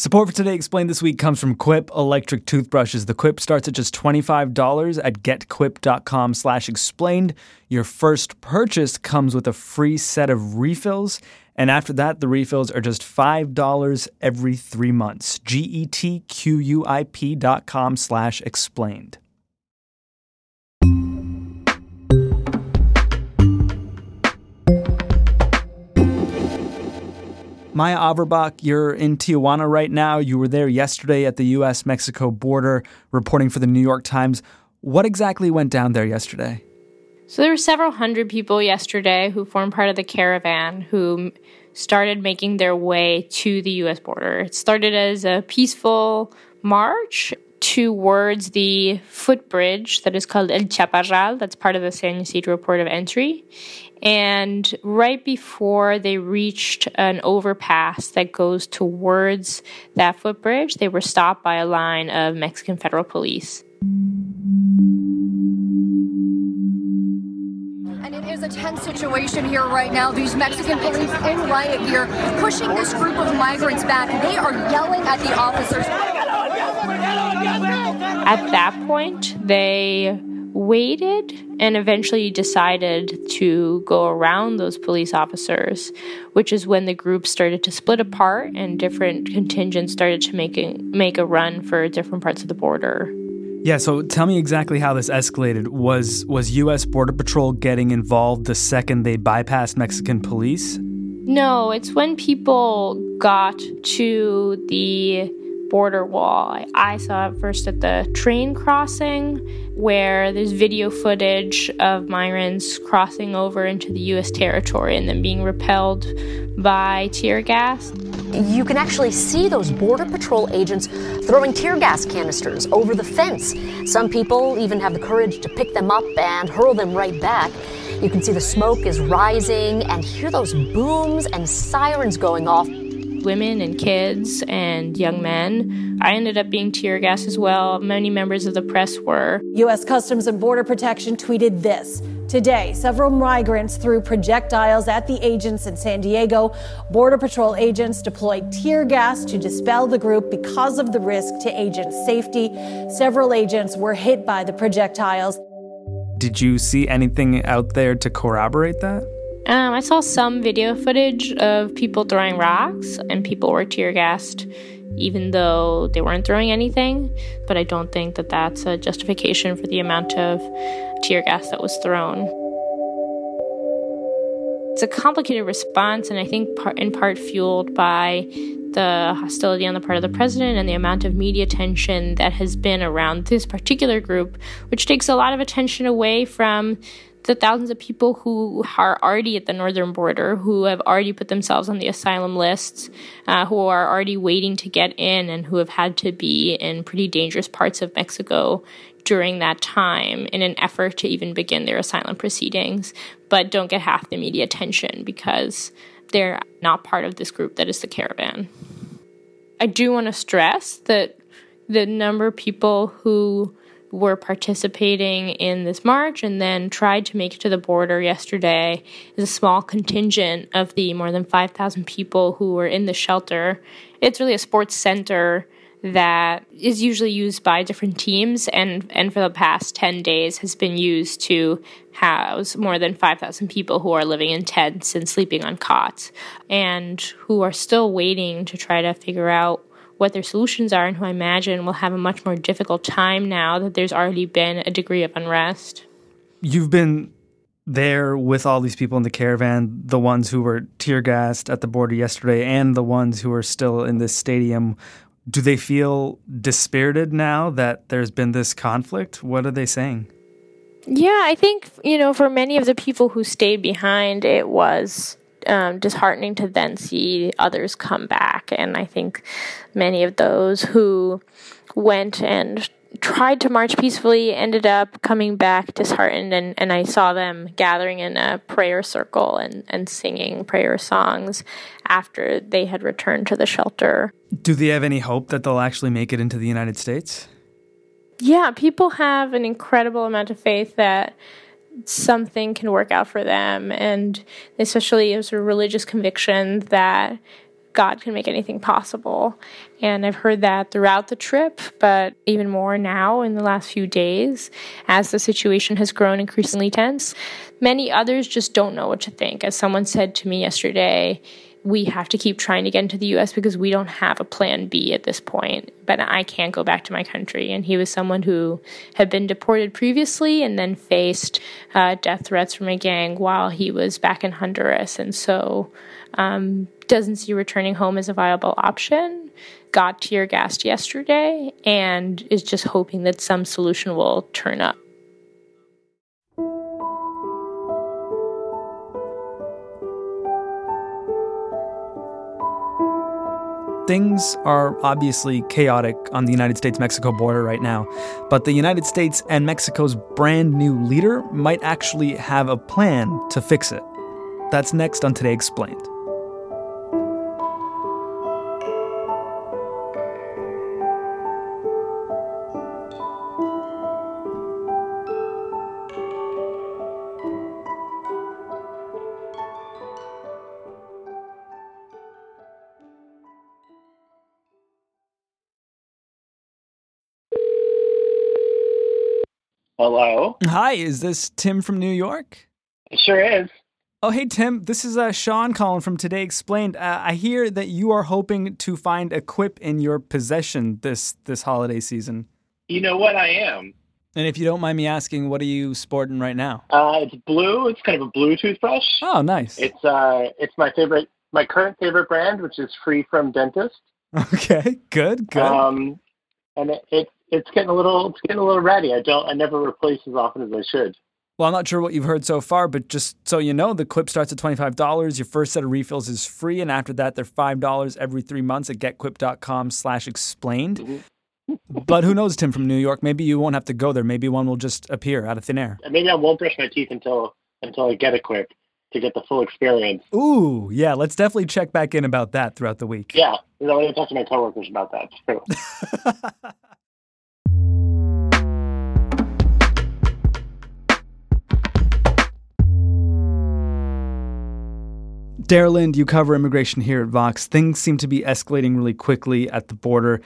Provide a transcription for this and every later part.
Support for Today Explained this week comes from Quip electric toothbrushes. The Quip starts at just $25 at getquip.com slash explained. Your first purchase comes with a free set of refills. And after that, the refills are just $5 every three months. G-E-T-Q-U-I-P dot com slash explained. Maya Averbuch, you're in Tijuana right now. You were there yesterday at the US Mexico border reporting for the New York Times. What exactly went down there yesterday? So there were several hundred people yesterday who formed part of the caravan who started making their way to the US border. It started as a peaceful march towards the footbridge that is called El Chaparral, that's part of the San Ysidro port of entry. And right before they reached an overpass that goes towards that footbridge, they were stopped by a line of Mexican federal police. And it is a tense situation here right now. These Mexican police in riot gear pushing this group of migrants back. They are yelling at the officers. At that point, they waited and eventually decided to go around those police officers, which is when the group started to split apart and different contingents started to make a, make a run for different parts of the border. Yeah, so tell me exactly how this escalated. Was was US Border Patrol getting involved the second they bypassed Mexican police? No, it's when people got to the border wall. I saw it first at the train crossing, where there's video footage of migrants crossing over into the US territory and then being repelled by tear gas. You can actually see those Border Patrol agents throwing tear gas canisters over the fence. Some people even have the courage to pick them up and hurl them right back. You can see the smoke is rising and hear those booms and sirens going off women and kids and young men. I ended up being tear gas as well. Many members of the press were. U.S. Customs and Border Protection tweeted this. Today, several migrants threw projectiles at the agents in San Diego. Border Patrol agents deployed tear gas to dispel the group because of the risk to agent safety. Several agents were hit by the projectiles. Did you see anything out there to corroborate that? Um, I saw some video footage of people throwing rocks and people were tear gassed, even though they weren't throwing anything. But I don't think that that's a justification for the amount of tear gas that was thrown. It's a complicated response, and I think part, in part fueled by the hostility on the part of the president and the amount of media attention that has been around this particular group, which takes a lot of attention away from the thousands of people who are already at the northern border, who have already put themselves on the asylum lists, uh, who are already waiting to get in, and who have had to be in pretty dangerous parts of Mexico during that time in an effort to even begin their asylum proceedings, but don't get half the media attention because they're not part of this group that is the caravan. I do want to stress that the number of people who were participating in this march and then tried to make it to the border yesterday is a small contingent of the more than 5,000 people who were in the shelter. It's really a sports center that is usually used by different teams and and for the past 10 days has been used to house more than 5,000 people who are living in tents and sleeping on cots and who are still waiting to try to figure out what their solutions are and who I imagine will have a much more difficult time now that there's already been a degree of unrest. You've been there with all these people in the caravan, the ones who were tear gassed at the border yesterday and the ones who are still in this stadium. Do they feel dispirited now that there's been this conflict? What are they saying? Yeah, I think, you know, for many of the people who stayed behind, it was um, disheartening to then see others come back. And I think many of those who went and tried to march peacefully ended up coming back disheartened and, and I saw them gathering in a prayer circle and, and singing prayer songs after they had returned to the shelter. Do they have any hope that they'll actually make it into the United States? Yeah, people have an incredible amount of faith that something can work out for them, and especially as a religious conviction that God can make anything possible. And I've heard that throughout the trip, but even more now in the last few days as the situation has grown increasingly tense. Many others just don't know what to think. As someone said to me yesterday, we have to keep trying to get into the US because we don't have a plan B at this point. But I can't go back to my country. And he was someone who had been deported previously and then faced uh, death threats from a gang while he was back in Honduras. And so um, doesn't see returning home as a viable option. Got tear gassed yesterday and is just hoping that some solution will turn up. Things are obviously chaotic on the United States Mexico border right now, but the United States and Mexico's brand new leader might actually have a plan to fix it. That's next on Today Explained. Hello. Hi, is this Tim from New York? It sure is. Oh, hey, Tim. This is uh, Sean calling from Today Explained. Uh, I hear that you are hoping to find a quip in your possession this this holiday season. You know what I am? And if you don't mind me asking, what are you sporting right now? Uh, it's blue. It's kind of a blue toothbrush. Oh, nice. It's uh, it's my favorite, my current favorite brand, which is Free from Dentist. Okay, good, good. Um, and it, it it's getting a little, it's getting a little ratty. I don't, I never replace as often as I should. Well, I'm not sure what you've heard so far, but just so you know, the quip starts at $25. Your first set of refills is free, and after that, they're $5 every three months at getquip.com slash explained. Mm-hmm. but who knows, Tim from New York? Maybe you won't have to go there. Maybe one will just appear out of thin air. Maybe I won't brush my teeth until until I get a quip to get the full experience. Ooh, yeah, let's definitely check back in about that throughout the week. Yeah, you know, to talk to my coworkers about that too. Lind, you cover immigration here at Vox. Things seem to be escalating really quickly at the border.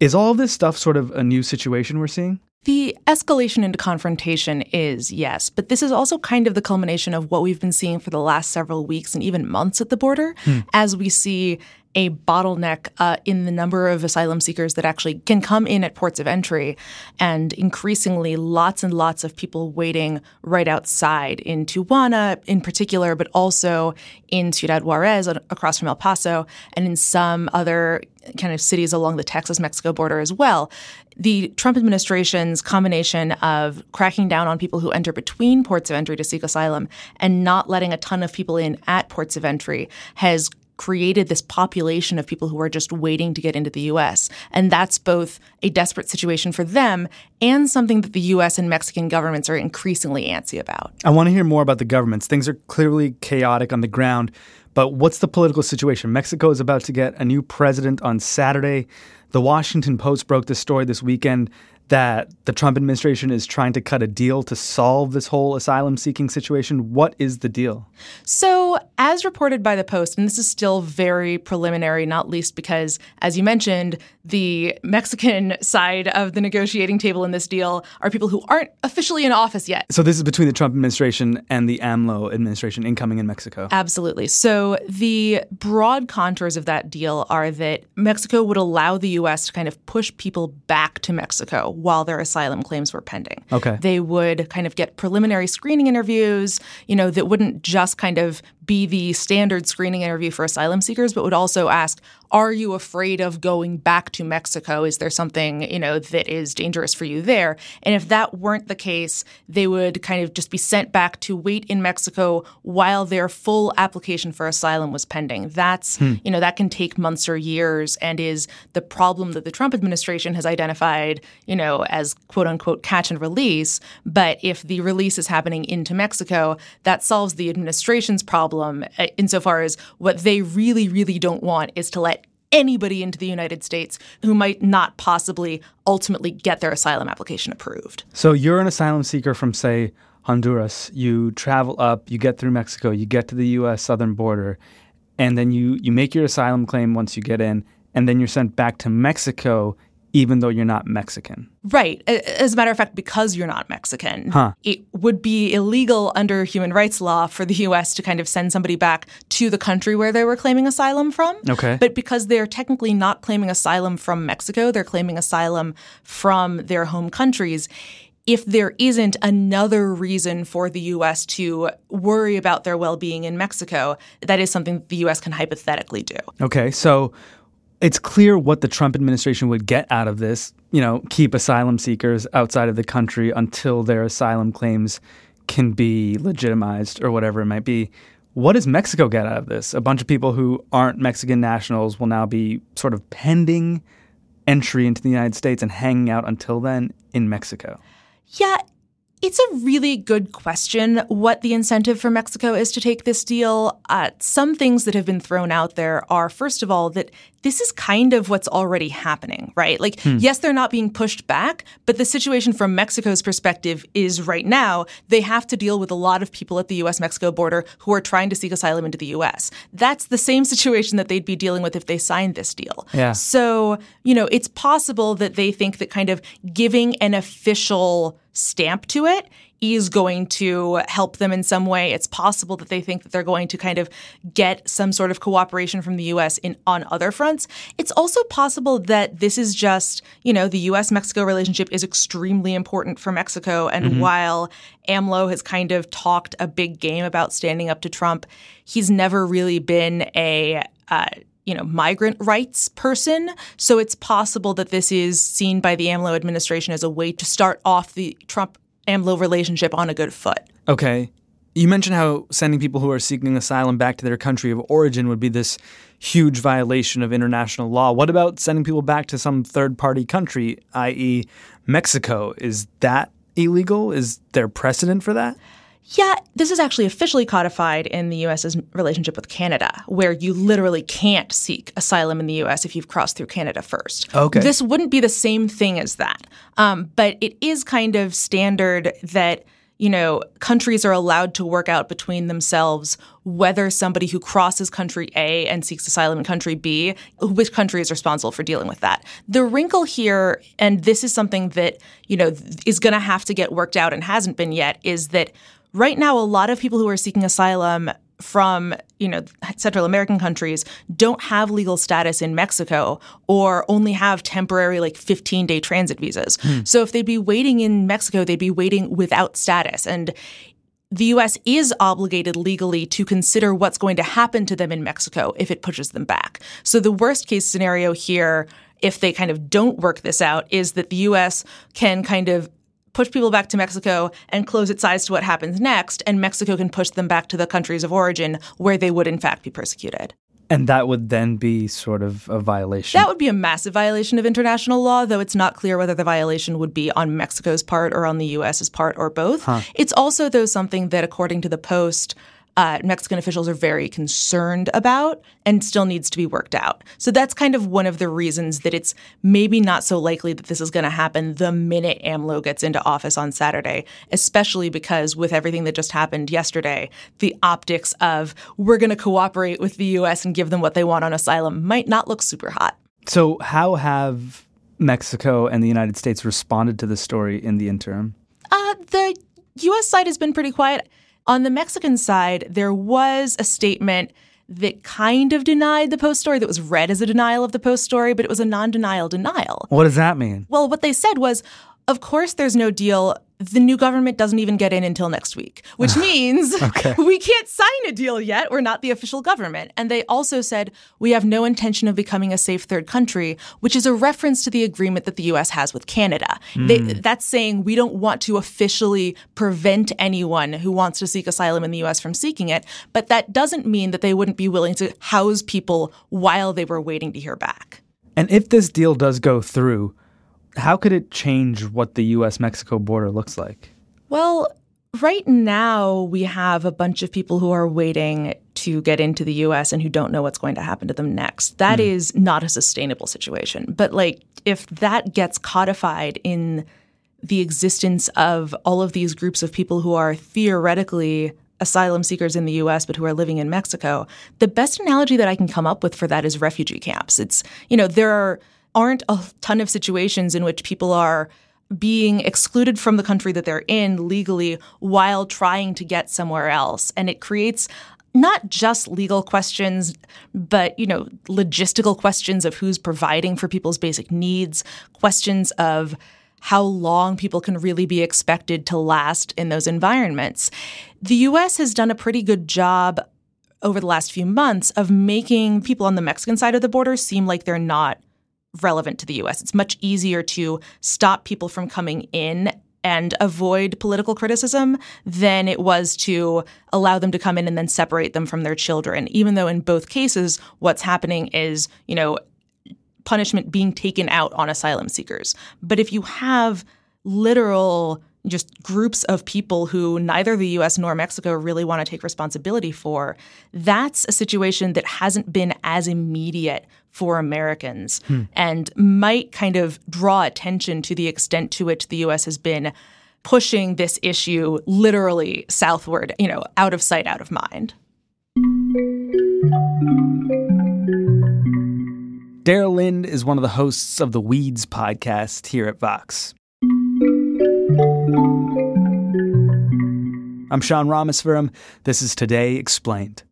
Is all of this stuff sort of a new situation we're seeing? The escalation into confrontation is, yes, but this is also kind of the culmination of what we've been seeing for the last several weeks and even months at the border Hmm. as we see a bottleneck uh, in the number of asylum seekers that actually can come in at ports of entry, and increasingly lots and lots of people waiting right outside in Tijuana in particular, but also in Ciudad Juarez across from El Paso and in some other kind of cities along the Texas Mexico border as well. The Trump administration's combination of cracking down on people who enter between ports of entry to seek asylum and not letting a ton of people in at ports of entry has created this population of people who are just waiting to get into the US. And that's both a desperate situation for them and something that the US and Mexican governments are increasingly antsy about. I want to hear more about the governments. Things are clearly chaotic on the ground, but what's the political situation? Mexico is about to get a new president on Saturday. The Washington Post broke this story this weekend that the Trump administration is trying to cut a deal to solve this whole asylum seeking situation. What is the deal? So, as reported by the Post, and this is still very preliminary, not least because, as you mentioned, the Mexican side of the negotiating table in this deal are people who aren't officially in office yet. So, this is between the Trump administration and the AMLO administration incoming in Mexico. Absolutely. So the broad contours of that deal are that Mexico would allow the U.S. to kind of push people back to Mexico while their asylum claims were pending. Okay. They would kind of get preliminary screening interviews, you know, that wouldn't just kind of be the standard screening interview for asylum seekers, but would also ask, are you afraid of going back to Mexico? Is there something, you know, that is dangerous for you there? And if that weren't the case, they would kind of just be sent back to wait in Mexico while their full application for asylum was pending. That's, you know, that can take months or years and is the problem that the Trump administration has identified, you know, as quote unquote catch and release. But if the release is happening into Mexico, that solves the administration's problem uh, insofar as what they really, really don't want is to let anybody into the United States who might not possibly ultimately get their asylum application approved. So, you're an asylum seeker from, say, Honduras. You travel up, you get through Mexico, you get to the U.S. southern border, and then you you make your asylum claim once you get in, and then you're sent back to Mexico even though you're not Mexican. Right. As a matter of fact, because you're not Mexican, huh. it would be illegal under human rights law for the U.S. to kind of send somebody back to the country where they were claiming asylum from. Okay. But because they're technically not claiming asylum from Mexico, they're claiming asylum from their home countries. If there isn't another reason for the U.S. to worry about their well being in Mexico, that is something the U.S. can hypothetically do. Okay. So it's clear what the Trump administration would get out of this. You know, keep asylum seekers outside of the country until their asylum claims can be legitimized or whatever it might be. What does Mexico get out of this? A bunch of people who aren't Mexican nationals will now be sort of pending entry into the United States and hanging out until then in Mexico. Yeah, it's a really good question what the incentive for Mexico is to take this deal. Uh, some things that have been thrown out there are, first of all, that this is kind of what's already happening, right? Like, hmm. yes, they're not being pushed back, but the situation from Mexico's perspective is right now they have to deal with a lot of people at the US Mexico border who are trying to seek asylum into the US. That's the same situation that they'd be dealing with if they signed this deal. Yeah. So, you know, it's possible that they think that kind of giving an official stamp to it is going to help them in some way. It's possible that they think that they're going to kind of get some sort of cooperation from the US in on other fronts. It's also possible that this is just, you know, the US Mexico relationship is extremely important for Mexico and mm-hmm. while AMLO has kind of talked a big game about standing up to Trump, he's never really been a uh, you know, migrant rights person. So it's possible that this is seen by the AMLO administration as a way to start off the Trump AMLO relationship on a good foot. Okay. You mentioned how sending people who are seeking asylum back to their country of origin would be this huge violation of international law. What about sending people back to some third party country, i.e., Mexico? Is that illegal? Is there precedent for that? Yeah, this is actually officially codified in the US's relationship with Canada, where you literally can't seek asylum in the US if you've crossed through Canada first. Okay. This wouldn't be the same thing as that. Um, but it is kind of standard that you know, countries are allowed to work out between themselves whether somebody who crosses country A and seeks asylum in country B, which country is responsible for dealing with that. The wrinkle here, and this is something that, you know, is going to have to get worked out and hasn't been yet, is that Right now, a lot of people who are seeking asylum from you know Central American countries don't have legal status in Mexico or only have temporary like 15 day transit visas. Hmm. So if they'd be waiting in Mexico, they'd be waiting without status. And the US is obligated legally to consider what's going to happen to them in Mexico if it pushes them back. So the worst case scenario here if they kind of don't work this out is that the US can kind of push people back to Mexico and close its eyes to what happens next, and Mexico can push them back to the countries of origin where they would in fact be persecuted. And that would then be sort of a violation. That would be a massive violation of international law, though it's not clear whether the violation would be on Mexico's part or on the U.S.'s part or both. Huh. It's also, though, something that, according to the Post, uh, Mexican officials are very concerned about and still needs to be worked out. So that's kind of one of the reasons that it's maybe not so likely that this is going to happen the minute AMLO gets into office on Saturday, especially because with everything that just happened yesterday, the optics of we're going to cooperate with the U.S. and give them what they want on asylum might not look super hot. So, how have Mexico and the United States responded to the story in the interim? Uh, the U.S. side has been pretty quiet. On the Mexican side, there was a statement that kind of denied the post story that was read as a denial of the post story, but it was a non denial denial. What does that mean? Well, what they said was, of course, there's no deal the new government doesn't even get in until next week, which means okay. we can't sign a deal yet. We're not the official government. And they also said we have no intention of becoming a safe third country, which is a reference to the agreement that the U.S. has with Canada. Mm. They, that's saying we don't want to officially prevent anyone who wants to seek asylum in the U.S. from seeking it, but that doesn't mean that they wouldn't be willing to house people while they were waiting to hear back. And if this deal does go through, how could it change what the US Mexico border looks like? Well, right now we have a bunch of people who are waiting to get into the US and who don't know what's going to happen to them next. That mm. is not a sustainable situation. But like if that gets codified in the existence of all of these groups of people who are theoretically asylum seekers in the US but who are living in Mexico, the best analogy that I can come up with for that is refugee camps. It's, you know, there are, aren't a ton of situations in which people are being excluded from the country that they're in legally while trying to get somewhere else. And it creates not just legal questions, but you know, logistical questions of who's providing for people's basic needs, questions of how long people can really be expected to last in those environments. The US has done a pretty good job over the last few months of making people on the Mexican side of the border seem like they're not relevant to the US. It's much easier to stop people from coming in and avoid political criticism than it was to allow them to come in and then separate them from their children even though in both cases what's happening is you know punishment being taken out on asylum seekers. But if you have literal just groups of people who neither the US nor Mexico really want to take responsibility for, that's a situation that hasn't been as immediate for Americans hmm. and might kind of draw attention to the extent to which the US has been pushing this issue literally southward, you know, out of sight, out of mind. Dara Lind is one of the hosts of the Weeds podcast here at Vox. I'm Sean Rameswaram. This is Today Explained.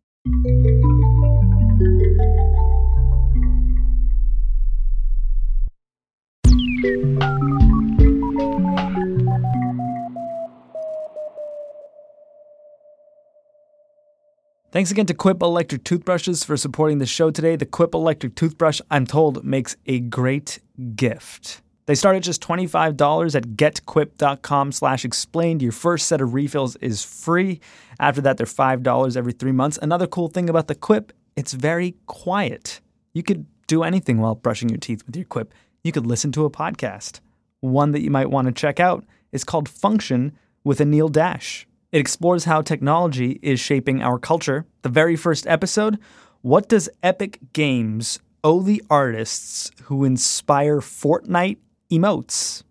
Thanks again to Quip Electric Toothbrushes for supporting the show today. The Quip Electric Toothbrush, I'm told, makes a great gift. They start at just $25 at getquip.com slash explained. Your first set of refills is free. After that, they're $5 every three months. Another cool thing about the Quip, it's very quiet. You could do anything while brushing your teeth with your Quip. You could listen to a podcast. One that you might want to check out is called Function with Anil Dash. It explores how technology is shaping our culture. The very first episode What does Epic Games owe the artists who inspire Fortnite emotes?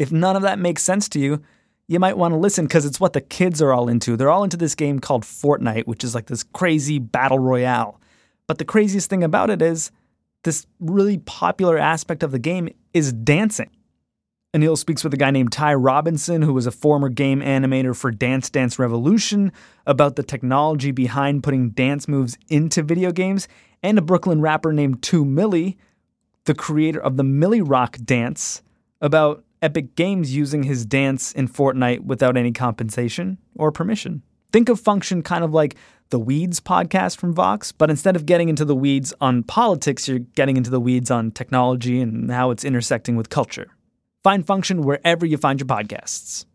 If none of that makes sense to you, you might want to listen because it's what the kids are all into. They're all into this game called Fortnite, which is like this crazy battle royale. But the craziest thing about it is this really popular aspect of the game is dancing. Anil speaks with a guy named Ty Robinson, who was a former game animator for Dance Dance Revolution, about the technology behind putting dance moves into video games, and a Brooklyn rapper named 2Milly, the creator of the Milly Rock dance, about Epic Games using his dance in Fortnite without any compensation or permission. Think of Function kind of like the Weeds podcast from Vox, but instead of getting into the weeds on politics, you're getting into the weeds on technology and how it's intersecting with culture. Find Function wherever you find your podcasts.